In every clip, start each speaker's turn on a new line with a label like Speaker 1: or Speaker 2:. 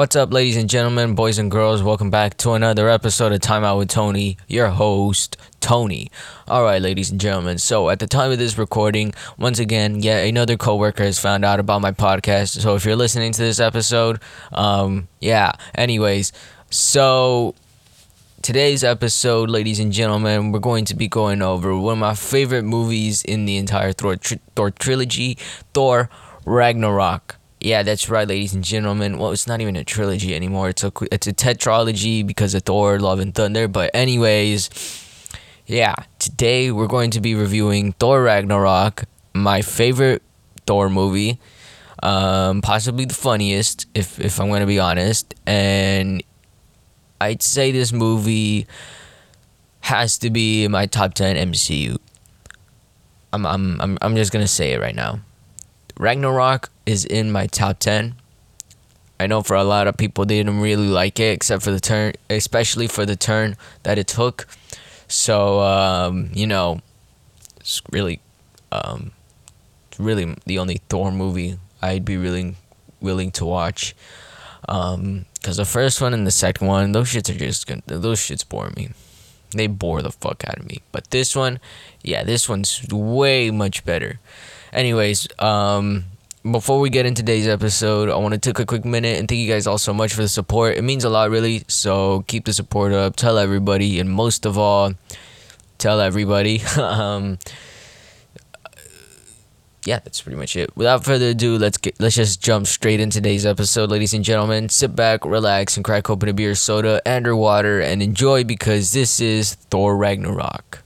Speaker 1: What's up, ladies and gentlemen, boys and girls? Welcome back to another episode of Time Out with Tony, your host, Tony. All right, ladies and gentlemen. So, at the time of this recording, once again, yet another coworker has found out about my podcast. So, if you're listening to this episode, um, yeah. Anyways, so today's episode, ladies and gentlemen, we're going to be going over one of my favorite movies in the entire Thor, Thor trilogy, Thor Ragnarok. Yeah, that's right, ladies and gentlemen. Well, it's not even a trilogy anymore. It's a it's a tetralogy because of Thor, Love and Thunder. But anyways, yeah, today we're going to be reviewing Thor Ragnarok, my favorite Thor movie, um, possibly the funniest, if if I'm going to be honest. And I'd say this movie has to be in my top ten MCU. I'm I'm I'm I'm just gonna say it right now. Ragnarok is in my top 10. I know for a lot of people they didn't really like it except for the turn especially for the turn that it took. So um, you know, it's really um, really the only Thor movie I'd be really willing to watch. Um, cause the first one and the second one, those shits are just gonna, those shits bore me. They bore the fuck out of me. But this one, yeah, this one's way much better. Anyways, um, before we get into today's episode, I want to take a quick minute and thank you guys all so much for the support. It means a lot, really. So keep the support up. Tell everybody, and most of all, tell everybody. um, yeah, that's pretty much it. Without further ado, let's get let's just jump straight into today's episode, ladies and gentlemen. Sit back, relax, and crack open a beer, soda, and or water, and enjoy because this is Thor Ragnarok.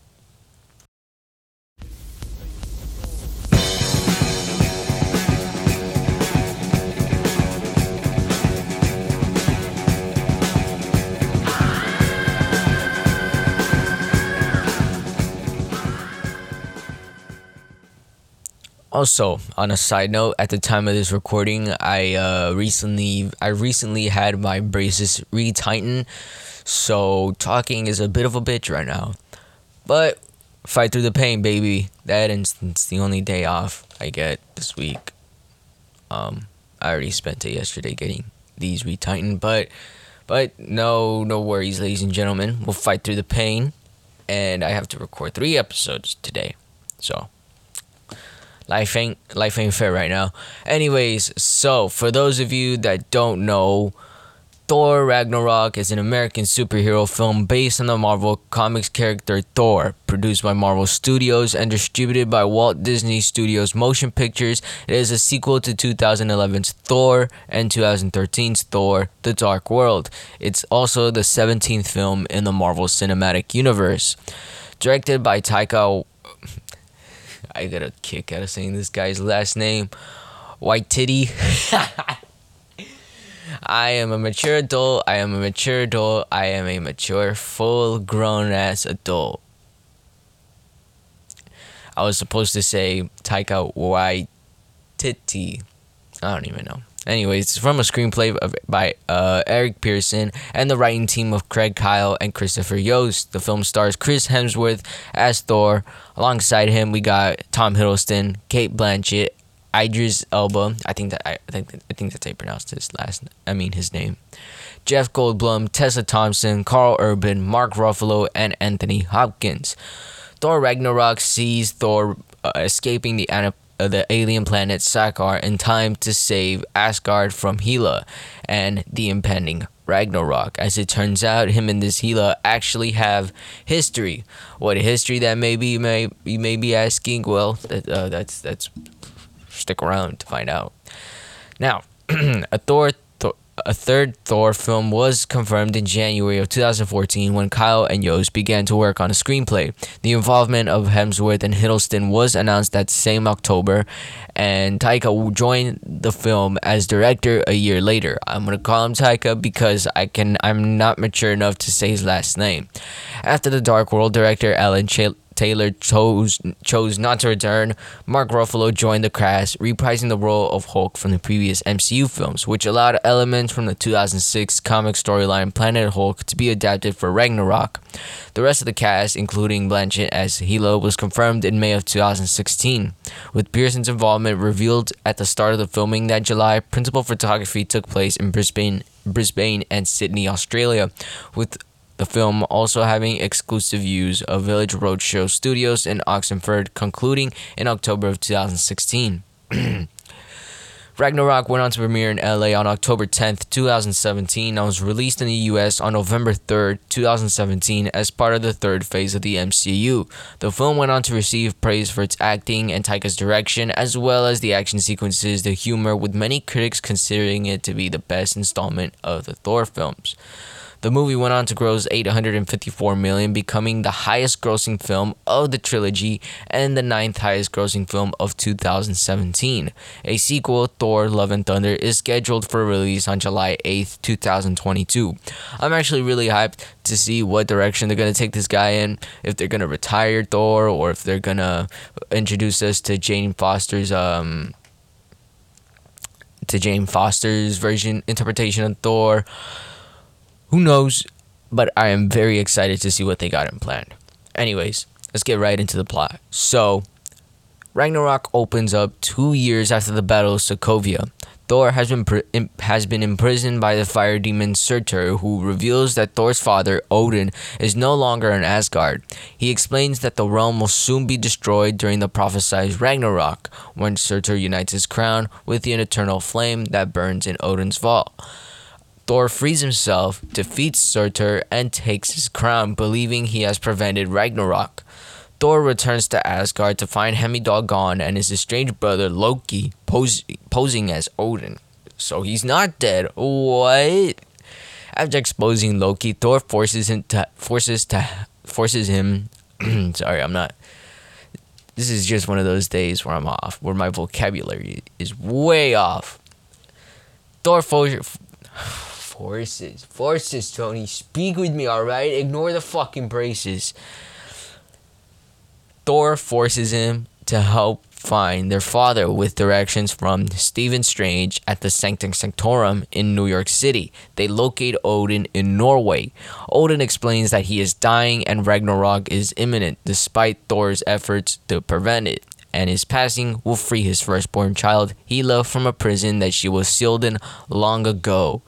Speaker 1: Also, on a side note, at the time of this recording, I uh, recently I recently had my braces retightened, so talking is a bit of a bitch right now. But fight through the pain, baby. That instance, the only day off I get this week. Um, I already spent it yesterday getting these retightened, but but no no worries, ladies and gentlemen. We'll fight through the pain, and I have to record three episodes today, so life ain't life ain't fair right now. Anyways, so for those of you that don't know, Thor Ragnarok is an American superhero film based on the Marvel Comics character Thor, produced by Marvel Studios and distributed by Walt Disney Studios Motion Pictures. It is a sequel to 2011's Thor and 2013's Thor: The Dark World. It's also the 17th film in the Marvel Cinematic Universe. Directed by Taika I got a kick out of saying this guy's last name. White Titty. I am a mature adult. I am a mature adult. I am a mature, full grown ass adult. I was supposed to say Taika White Titty. I don't even know. Anyways, it's from a screenplay by uh, Eric Pearson and the writing team of Craig Kyle and Christopher Yost. The film stars Chris Hemsworth as Thor. Alongside him, we got Tom Hiddleston, Cate Blanchett, Idris Elba. I think that I, I think I think that's how you pronounce his last. I mean his name. Jeff Goldblum, Tessa Thompson, Karl Urban, Mark Ruffalo, and Anthony Hopkins. Thor Ragnarok sees Thor uh, escaping the uh, the alien planet Sakaar in time to save Asgard from Hela and the impending Ragnarok. As it turns out, him and this Hela actually have history. What history that maybe you may you may be asking? Well, that, uh, that's that's stick around to find out. Now, a Thor a third Thor film was confirmed in January of 2014 when Kyle and Yost began to work on a screenplay. The involvement of Hemsworth and Hiddleston was announced that same October, and Taika joined the film as director a year later. I'm gonna call him Taika because I can I'm not mature enough to say his last name. After the Dark World, director Alan Ch- Taylor chose chose not to return, Mark Ruffalo joined the cast, reprising the role of Hulk from the previous MCU films, which allowed elements from the 2006 comic storyline Planet Hulk to be adapted for Ragnarok. The rest of the cast, including Blanchett as Hela, was confirmed in May of 2016. With Pearson's involvement revealed at the start of the filming that July, principal photography took place in Brisbane, Brisbane and Sydney, Australia, with the film also having exclusive views of Village Roadshow Studios in Oxenford, concluding in October of 2016. Ragnarok went on to premiere in LA on October 10th, 2017, and was released in the US on November 3rd, 2017, as part of the third phase of the MCU. The film went on to receive praise for its acting and Taika's direction, as well as the action sequences, the humor, with many critics considering it to be the best installment of the Thor films. The movie went on to gross 854 million, becoming the highest grossing film of the trilogy and the ninth highest grossing film of 2017. A sequel, Thor Love and Thunder, is scheduled for release on July 8th, 2022. I'm actually really hyped to see what direction they're going to take this guy in. If they're going to retire Thor or if they're going to introduce us to Jane Foster's um to Jane Foster's version interpretation of Thor. Who knows? But I am very excited to see what they got in plan. Anyways, let's get right into the plot. So, Ragnarok opens up two years after the Battle of Sokovia. Thor has been has been imprisoned by the fire demon Surtur, who reveals that Thor's father Odin is no longer in Asgard. He explains that the realm will soon be destroyed during the prophesied Ragnarok, when Surtur unites his crown with the eternal flame that burns in Odin's vault. Thor frees himself, defeats Surtur, and takes his crown, believing he has prevented Ragnarok. Thor returns to Asgard to find Heimdall gone and his estranged brother Loki pos- posing as Odin. So he's not dead. What? After exposing Loki, Thor forces him to forces to forces him. sorry, I'm not. This is just one of those days where I'm off, where my vocabulary is way off. Thor forces forces. Forces, Tony. Speak with me, alright? Ignore the fucking braces. Thor forces him to help find their father with directions from Stephen Strange at the Sanctum Sanctorum in New York City. They locate Odin in Norway. Odin explains that he is dying and Ragnarok is imminent despite Thor's efforts to prevent it. And his passing will free his firstborn child, Hela, from a prison that she was sealed in long ago.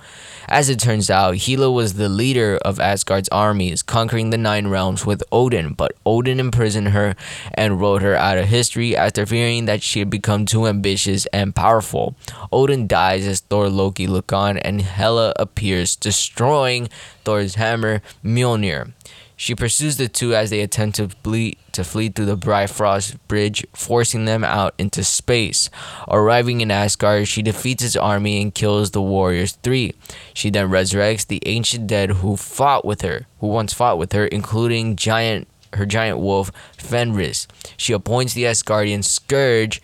Speaker 1: As it turns out, Hela was the leader of Asgard's armies, conquering the Nine Realms with Odin, but Odin imprisoned her and wrote her out of history after fearing that she had become too ambitious and powerful. Odin dies as Thor Loki look on, and Hela appears, destroying Thor's hammer Mjolnir. She pursues the two as they attempt to flee, to flee through the Bifrost Bridge, forcing them out into space. Arriving in Asgard, she defeats his army and kills the Warriors Three. She then resurrects the ancient dead who fought with her, who once fought with her, including giant her giant wolf Fenris. She appoints the Asgardian Skurge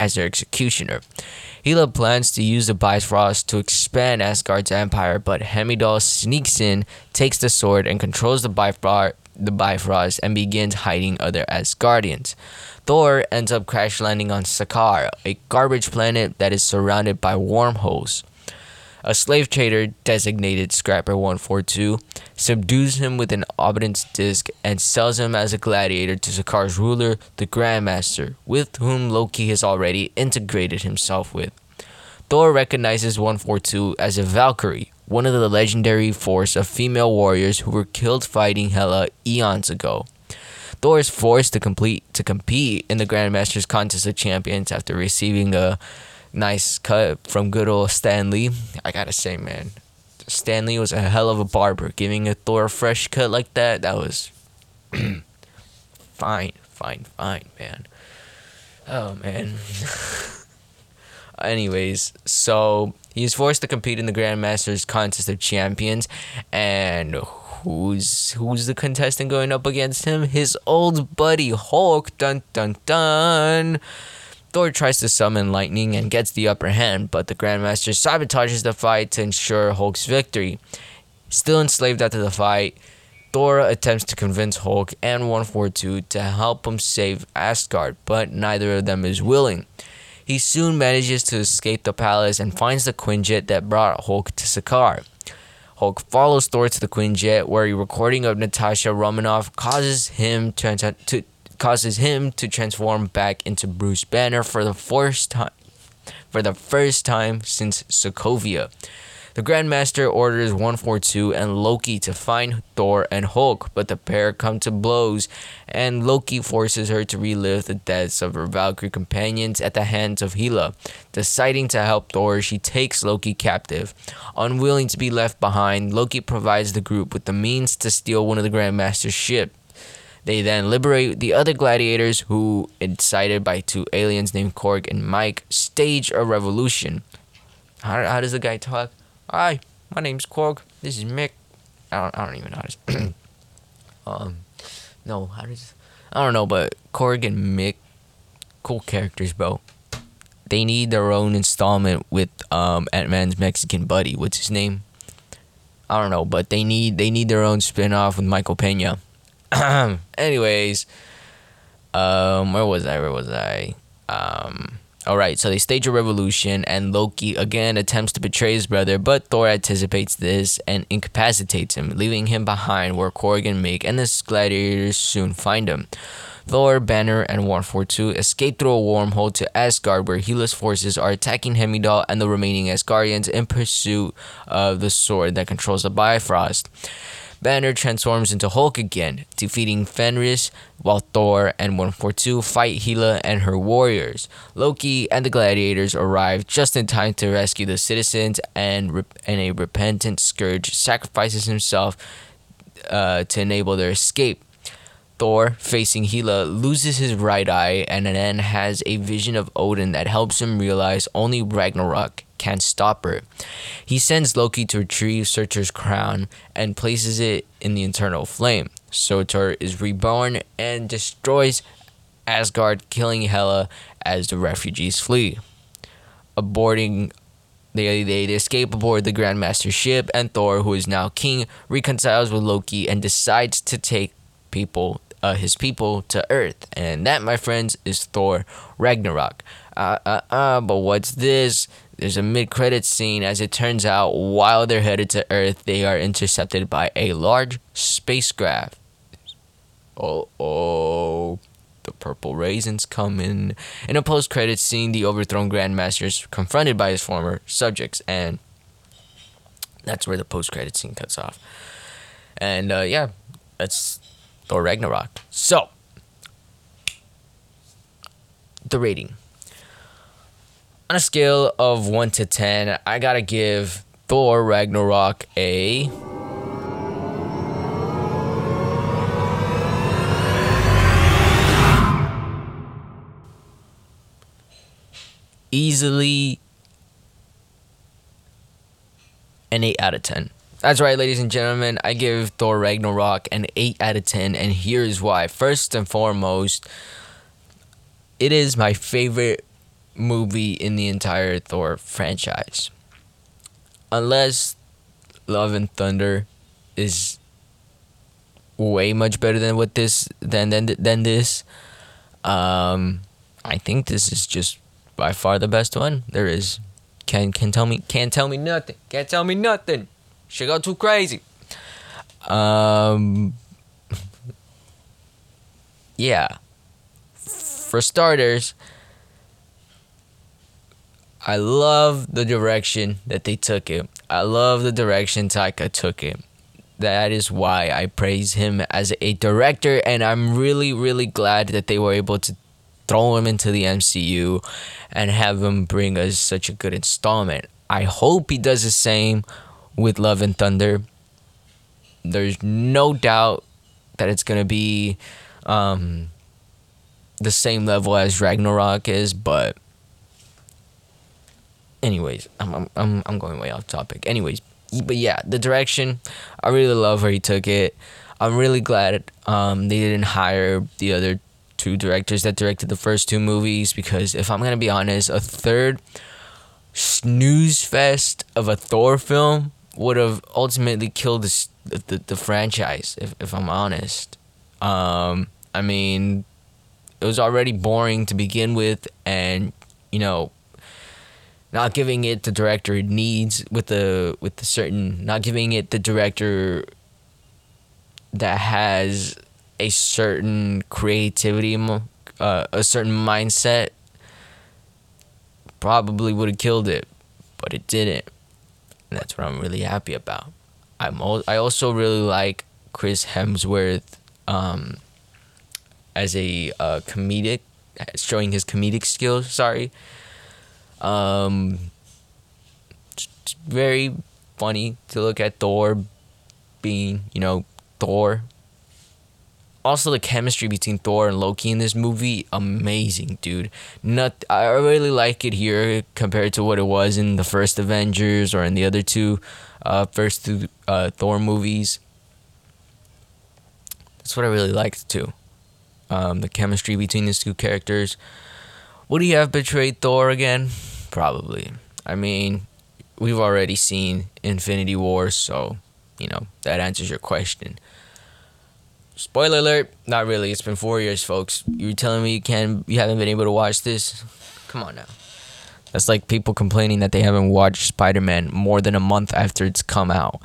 Speaker 1: as their executioner. Hela plans to use the Bifrost to expand Asgard's empire, but Heimdall sneaks in, takes the sword, and controls the Bifrost, the Bifrost and begins hiding other Asgardians. Thor ends up crash landing on Sakaar, a garbage planet that is surrounded by wormholes. A slave trader designated Scrapper 142 subdues him with an obedience disc and sells him as a gladiator to Sakaar's ruler, the Grandmaster, with whom Loki has already integrated himself with. Thor recognizes 142 as a Valkyrie, one of the legendary force of female warriors who were killed fighting Hela eons ago. Thor is forced to complete to compete in the Grandmaster's Contest of Champions after receiving a nice cut from good old Stan Lee. I gotta say, man, Stan Lee was a hell of a barber. Giving a Thor a fresh cut like that, that was fine, fine, fine, man. Oh man. Anyways, so he's forced to compete in the Grandmasters Contest of Champions, and who's who's the contestant going up against him? His old buddy Hulk. Dun dun dun. Thor tries to summon lightning and gets the upper hand, but the Grandmaster sabotages the fight to ensure Hulk's victory. Still enslaved after the fight, Thor attempts to convince Hulk and 142 to help him save Asgard, but neither of them is willing. He soon manages to escape the palace and finds the Quinjet that brought Hulk to Sakaar. Hulk follows Thor to the Quinjet, where a recording of Natasha Romanoff causes him to, to, causes him to transform back into Bruce Banner for the first time for the first time since Sokovia. The Grandmaster orders 142 and Loki to find Thor and Hulk, but the pair come to blows, and Loki forces her to relive the deaths of her Valkyrie companions at the hands of Hela. Deciding to help Thor, she takes Loki captive. Unwilling to be left behind, Loki provides the group with the means to steal one of the Grandmaster's ships. They then liberate the other gladiators who, incited by two aliens named Korg and Mike, stage a revolution. How, how does the guy talk? Hi, my name's Korg. This is Mick. I don't, I don't even know how to. um, no, how does. I don't know, but Korg and Mick, cool characters, bro. They need their own installment with um, Ant Man's Mexican buddy. What's his name? I don't know, but they need they need their own spin off with Michael Pena. Anyways, um, where was I? Where was I? Um, all right. So they stage a revolution, and Loki again attempts to betray his brother, but Thor anticipates this and incapacitates him, leaving him behind where Korg and and the gladiators soon find him. Thor, Banner, and 142 escape through a wormhole to Asgard, where Hela's forces are attacking Heimdall and the remaining Asgardians in pursuit of the sword that controls the Bifrost. Banner transforms into Hulk again, defeating Fenris, while Thor and 142 fight Hela and her warriors. Loki and the gladiators arrive just in time to rescue the citizens, and, and a repentant Skurge sacrifices himself uh, to enable their escape. Thor, facing Hela, loses his right eye and then has a vision of Odin that helps him realize only Ragnarok can't stop her. He sends Loki to retrieve Surtur's crown and places it in the eternal flame. Surtur is reborn and destroys Asgard, killing Hela as the refugees flee. Aborting they, they, they escape aboard the Grandmaster ship, and Thor, who is now king, reconciles with Loki and decides to take people, uh, his people, to Earth. And that, my friends, is Thor Ragnarok. Uh, uh, uh, but what's this? There's a mid credit scene. As it turns out, while they're headed to Earth, they are intercepted by a large spacecraft. Oh, oh. The purple raisins come in. In a post credit scene, the overthrown Grandmaster is confronted by his former subjects, and that's where the post credit scene cuts off. And uh, yeah, that's Thor Ragnarok. So, the rating on a scale of 1 to 10, I gotta give Thor Ragnarok a. Easily an 8 out of 10. That's right, ladies and gentlemen. I give Thor Ragnarok an 8 out of 10, and here's why. First and foremost, it is my favorite movie in the entire Thor franchise. Unless Love and Thunder is way much better than what this than than than this. Um, I think this is just by far the best one there is. Can can tell me can't tell me nothing. Can't tell me nothing. She got too crazy. Um. Yeah. For starters, I love the direction that they took it. I love the direction Taika took it. That is why I praise him as a director, and I'm really, really glad that they were able to throw him into the MCU and have him bring us such a good installment. I hope he does the same with Love and Thunder. There's no doubt that it's gonna be um, the same level as Ragnarok is, but anyways, I'm, I'm I'm going way off topic. Anyways, but yeah, the direction, I really love where he took it. I'm really glad um, they didn't hire the other two directors that directed the first two movies because if I'm gonna be honest, a third snooze fest of a Thor film would have ultimately killed the the, the franchise. If if I'm honest, um, I mean, it was already boring to begin with, and you know not giving it the director needs with the with the certain not giving it the director that has a certain creativity uh, a certain mindset probably would have killed it but it didn't and that's what I'm really happy about. I'm al- I also really like Chris Hemsworth um, as a uh, comedic, showing his comedic skills. Sorry, um, very funny to look at Thor being, you know, Thor. Also, the chemistry between Thor and Loki in this movie, amazing, dude. Not, I really like it here compared to what it was in the first Avengers or in the other two, uh, first two uh, Thor movies. That's what I really liked too. Um, the chemistry between these two characters. Would he have betrayed Thor again? Probably. I mean, we've already seen Infinity War, so you know that answers your question. Spoiler alert, not really. It's been four years, folks. You're telling me you can you haven't been able to watch this? Come on now. That's like people complaining that they haven't watched Spider Man more than a month after it's come out.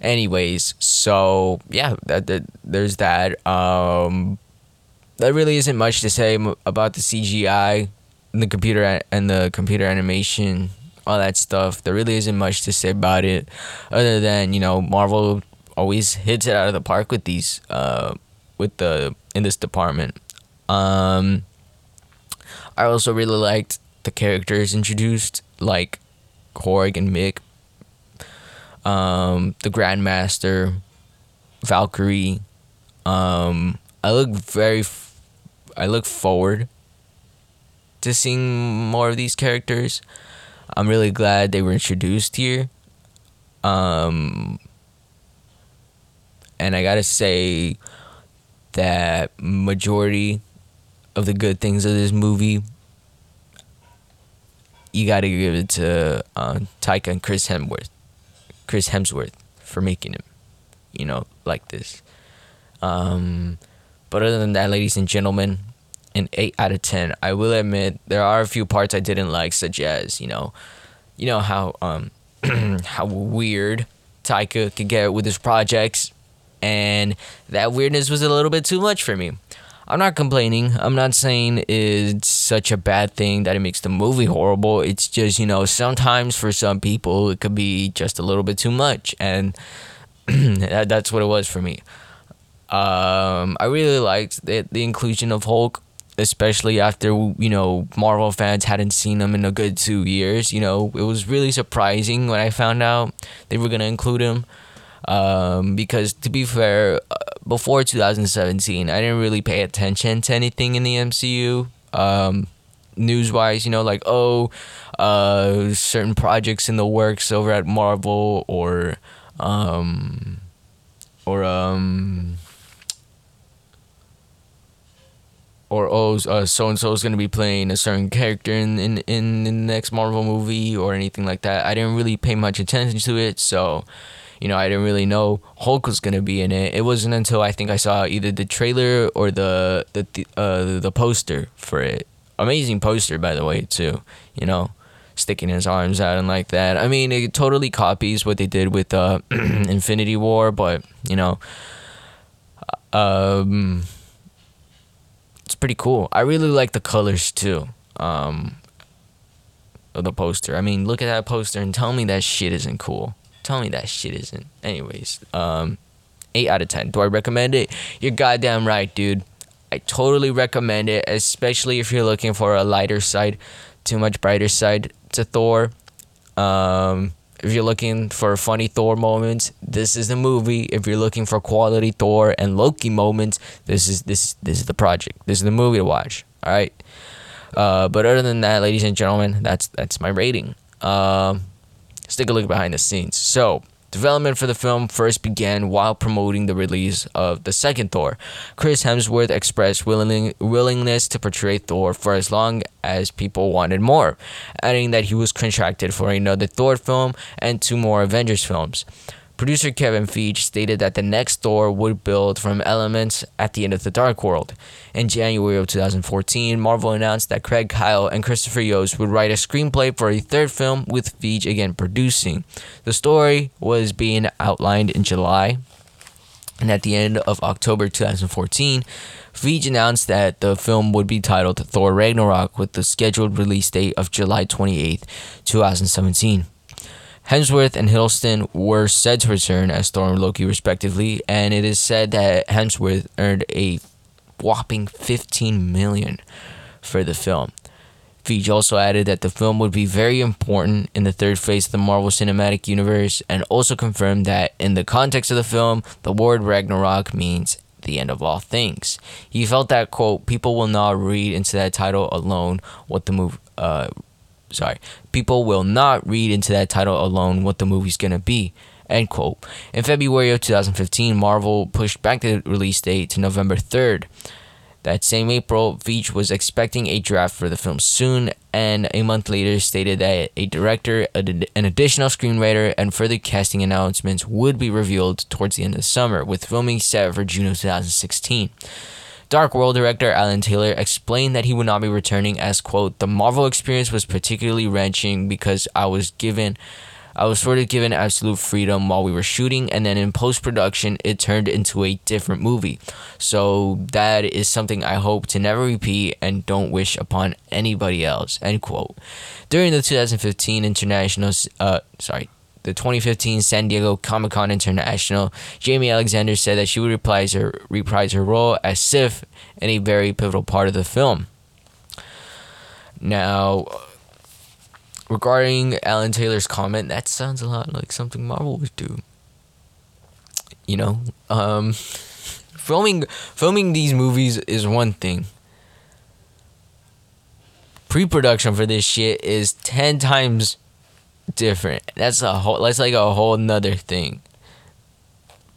Speaker 1: Anyways, so yeah, that, that there's that. Um, there really isn't much to say about the CGI, the computer and the computer animation, all that stuff. There really isn't much to say about it, other than you know Marvel always hits it out of the park with these uh with the in this department. Um I also really liked the characters introduced like Korg and Mick. Um the Grandmaster, Valkyrie. Um I look very f- I look forward to seeing more of these characters. I'm really glad they were introduced here. Um and I gotta say that majority of the good things of this movie, you gotta give it to uh, Taika and Chris Hemsworth, Chris Hemsworth for making him, you know, like this. Um, but other than that, ladies and gentlemen, an eight out of ten. I will admit there are a few parts I didn't like, such as you know, you know how um how weird Taika could get with his projects and that weirdness was a little bit too much for me. I'm not complaining. I'm not saying it's such a bad thing that it makes the movie horrible. It's just, you know, sometimes for some people it could be just a little bit too much and that's what it was for me. Um, I really liked the, the inclusion of Hulk, especially after, you know, Marvel fans hadn't seen him in a good 2 years, you know. It was really surprising when I found out they were to include him. Um, because to be fair, uh, before 2017, I didn't really pay attention to anything in the MCU. Um, news wise, you know, like, oh, uh, certain projects in the works over at Marvel or, um, or, um, or oh, so and so is gonna be playing a certain character in, in in the next Marvel movie or anything like that. I didn't really pay much attention to it, so you know, I didn't really know Hulk was gonna be in it. It wasn't until I think I saw either the trailer or the the uh, the poster for it. Amazing poster, by the way, too. You know, sticking his arms out and like that. I mean, it totally copies what they did with uh, Infinity War, but you know, um, it's pretty cool. I really like the colors too. Um, of the poster. I mean, look at that poster and tell me that shit isn't cool. Tell me that shit isn't. Anyways, um, eight out of ten. Do I recommend it? You're goddamn right, dude. I totally recommend it, especially if you're looking for a lighter side, too much brighter side to Thor. Um, if you're looking for funny Thor moments, this is the movie. If you're looking for quality Thor and Loki moments, this is this this is the project. This is the movie to watch. All right. Uh, but other than that, ladies and gentlemen, that's that's my rating. Um, Let's take a look behind the scenes. So, development for the film first began while promoting the release of the second Thor. Chris Hemsworth expressed willing, willingness to portray Thor for as long as people wanted more, adding that he was contracted for another Thor film and two more Avengers films. Producer Kevin Feige stated that the next Thor would build from elements at the end of the Dark World. In January of 2014, Marvel announced that Craig Kyle and Christopher Yost would write a screenplay for a third film with Feige again producing. The story was being outlined in July, and at the end of October 2014, Feige announced that the film would be titled Thor Ragnarok with the scheduled release date of July 28, 2017. Hemsworth and Hiddleston were said to return as Thor and Loki, respectively, and it is said that Hemsworth earned a whopping 15 million for the film. Feige also added that the film would be very important in the third phase of the Marvel Cinematic Universe and also confirmed that in the context of the film, the word Ragnarok means the end of all things. He felt that quote, people will not read into that title alone what the movie uh sorry, people will not read into that title alone what the movie's gonna be. End quote. In February of 2015, Marvel pushed back the release date to November 3rd. That same April, Feige was expecting a draft for the film soon, and a month later stated that a director, an additional screenwriter, and further casting announcements would be revealed towards the end of the summer, with filming set for June of 2016. Dark World director Alan Taylor explained that he would not be returning as quote, the Marvel experience was particularly wrenching because I was given I was sort of given absolute freedom while we were shooting, and then in post production, it turned into a different movie. So that is something I hope to never repeat and don't wish upon anybody else. End quote. During the 2015 international, uh, sorry, the 2015 San Diego Comic Con International, Jaimie Alexander said that she would reprise her reprise her role as Sif in a very pivotal part of the film. Now, regarding Alan Taylor's comment, that sounds a lot like something Marvel would do. You know, um, filming filming these movies is one thing. Pre-production for this shit is ten times different. That's a whole. That's like a whole nother thing.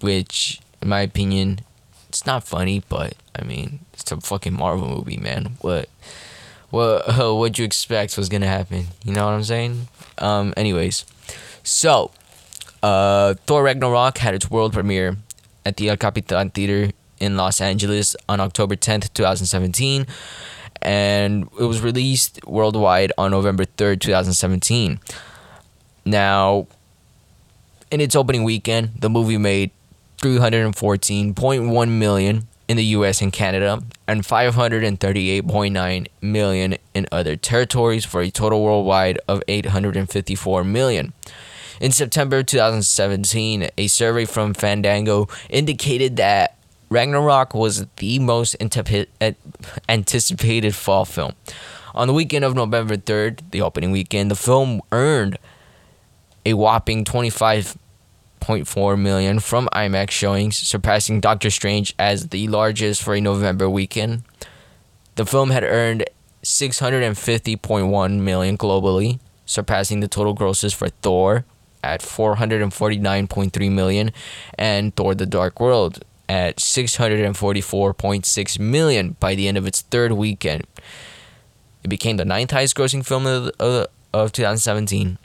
Speaker 1: Which, in my opinion, it's not funny, but I mean, it's a fucking Marvel movie, man. What? what uh, what'd you expect was gonna happen? You know what I'm saying? Um, anyways, so uh, Thor Ragnarok had its world premiere at the El Capitan Theater in Los Angeles on October 10th, 2017, and it was released worldwide on November 3rd, 2017. Now, in its opening weekend, the movie made 314.1 million in the US and Canada and 538.9 million in other territories for a total worldwide of 854 million. In September 2017, a survey from Fandango indicated that Ragnarok was the most anticipated fall film. On the weekend of November 3rd, the opening weekend, the film earned a whopping 25.4 million from IMAX showings, surpassing Doctor Strange as the largest for a November weekend. The film had earned 650.1 million globally, surpassing the total grosses for Thor at 449.3 million and Thor the Dark World at 644.6 million by the end of its third weekend. It became the ninth highest grossing film of, of, of 2017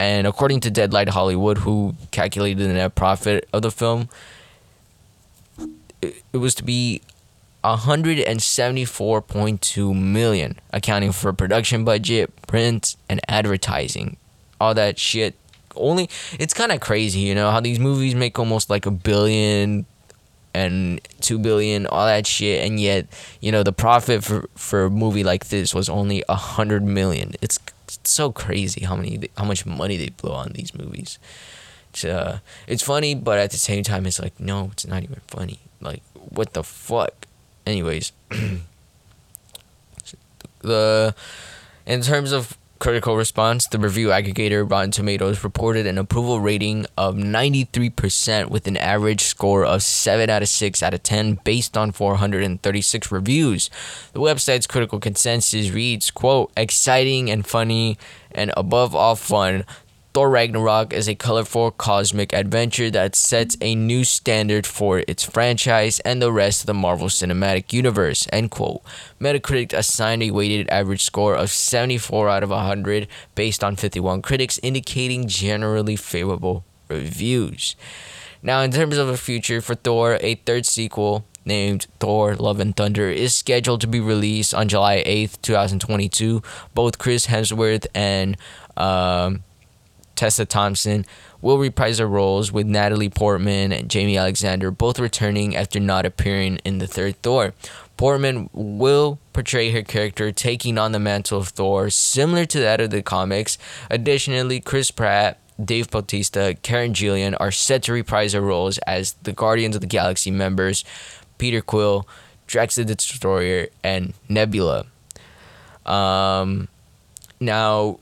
Speaker 1: and according to Deadline Hollywood, who calculated the net profit of the film, it, was to be 174.2 million, accounting for production budget, print, and advertising. All that shit. Only it's kind of crazy, you know, how these movies make almost like a billion and 2 billion all that shit and yet you know the profit for for a movie like this was only a 100 million it's it's so crazy how many how much money they blow on these movies. It's uh, it's funny, but at the same time, it's like no, it's not even funny. Like what the fuck. Anyways, the in terms of critical response, the review aggregator Rotten Tomatoes reported an approval rating of 93% with an average score of 7 out of 6 out of 10 based on 436 reviews. The website's critical consensus reads, quote, exciting and funny and above all fun. Thor Ragnarok is a colorful cosmic adventure that sets a new standard for its franchise and the rest of the Marvel Cinematic Universe. End quote. Metacritic assigned a weighted average score of 74 out of 100 based on 51 critics, indicating generally favorable reviews. Now, in terms of a future for Thor, a third sequel named Thor Love and Thunder is scheduled to be released on July 8th, 2022. Both Chris Hemsworth and um, Tessa Thompson will reprise their roles with Natalie Portman and Jaimie Alexander both returning after not appearing in the third Thor. Portman will portray her character taking on the mantle of Thor, similar to that of the comics. Additionally, Chris Pratt, Dave Bautista, Karen Gillan are set to reprise their roles as the Guardians of the Galaxy members, Peter Quill, Drax the Destroyer, and Nebula. Um, now,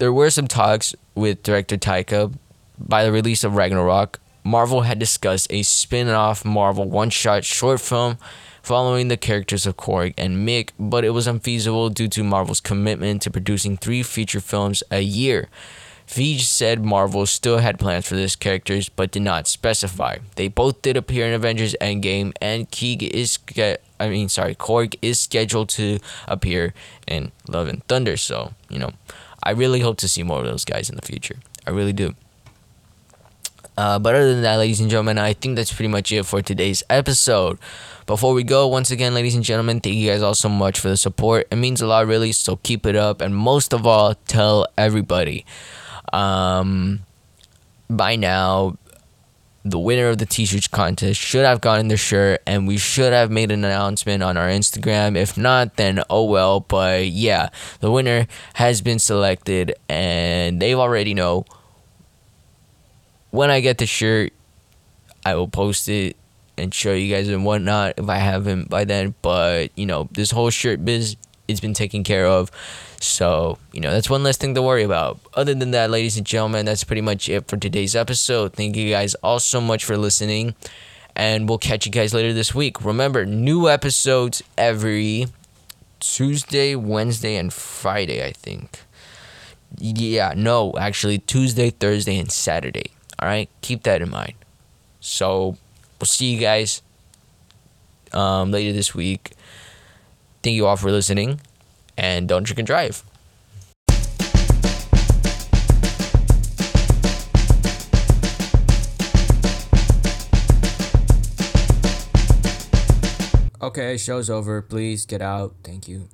Speaker 1: there were some talks with director Taika by the release of Ragnarok. Marvel had discussed a spin off Marvel one shot short film following the characters of Korg and Miek, but it was unfeasible due to Marvel's commitment to producing three feature films a year. Feige said Marvel still had plans for these characters but did not specify. They both did appear in Avengers Endgame and Keeg is I mean sorry, Korg is scheduled to appear in Love and Thunder, so, you know, I really hope to see more of those guys in the future. I really do. Uh, but other than that, ladies and gentlemen, I think that's pretty much it for today's episode. Before we go, once again, ladies and gentlemen, thank you guys all so much for the support. It means a lot, really. So keep it up, and most of all, tell everybody. Um, by now, the winner of the t-shirt contest should have gotten the shirt and we should have made an announcement on our instagram. If not then oh well but yeah the winner has been selected and they already know. When i get the shirt i will post it and show you guys and whatnot if i haven't by then but you know this whole shirt biz it's been taken care of so, you know, that's one less thing to worry about. Other than that, ladies and gentlemen, that's pretty much it for today's episode. Thank you guys all so much for listening. And we'll catch you guys later this week. Remember, new episodes every Tuesday, Wednesday, and Friday, I think. Yeah, no, actually, Tuesday, Thursday, and Saturday. All right, keep that in mind. So, we'll see you guys um, later this week. Thank you all for listening and don't drink and drive. Okay, show's over. Please get out. Thank you.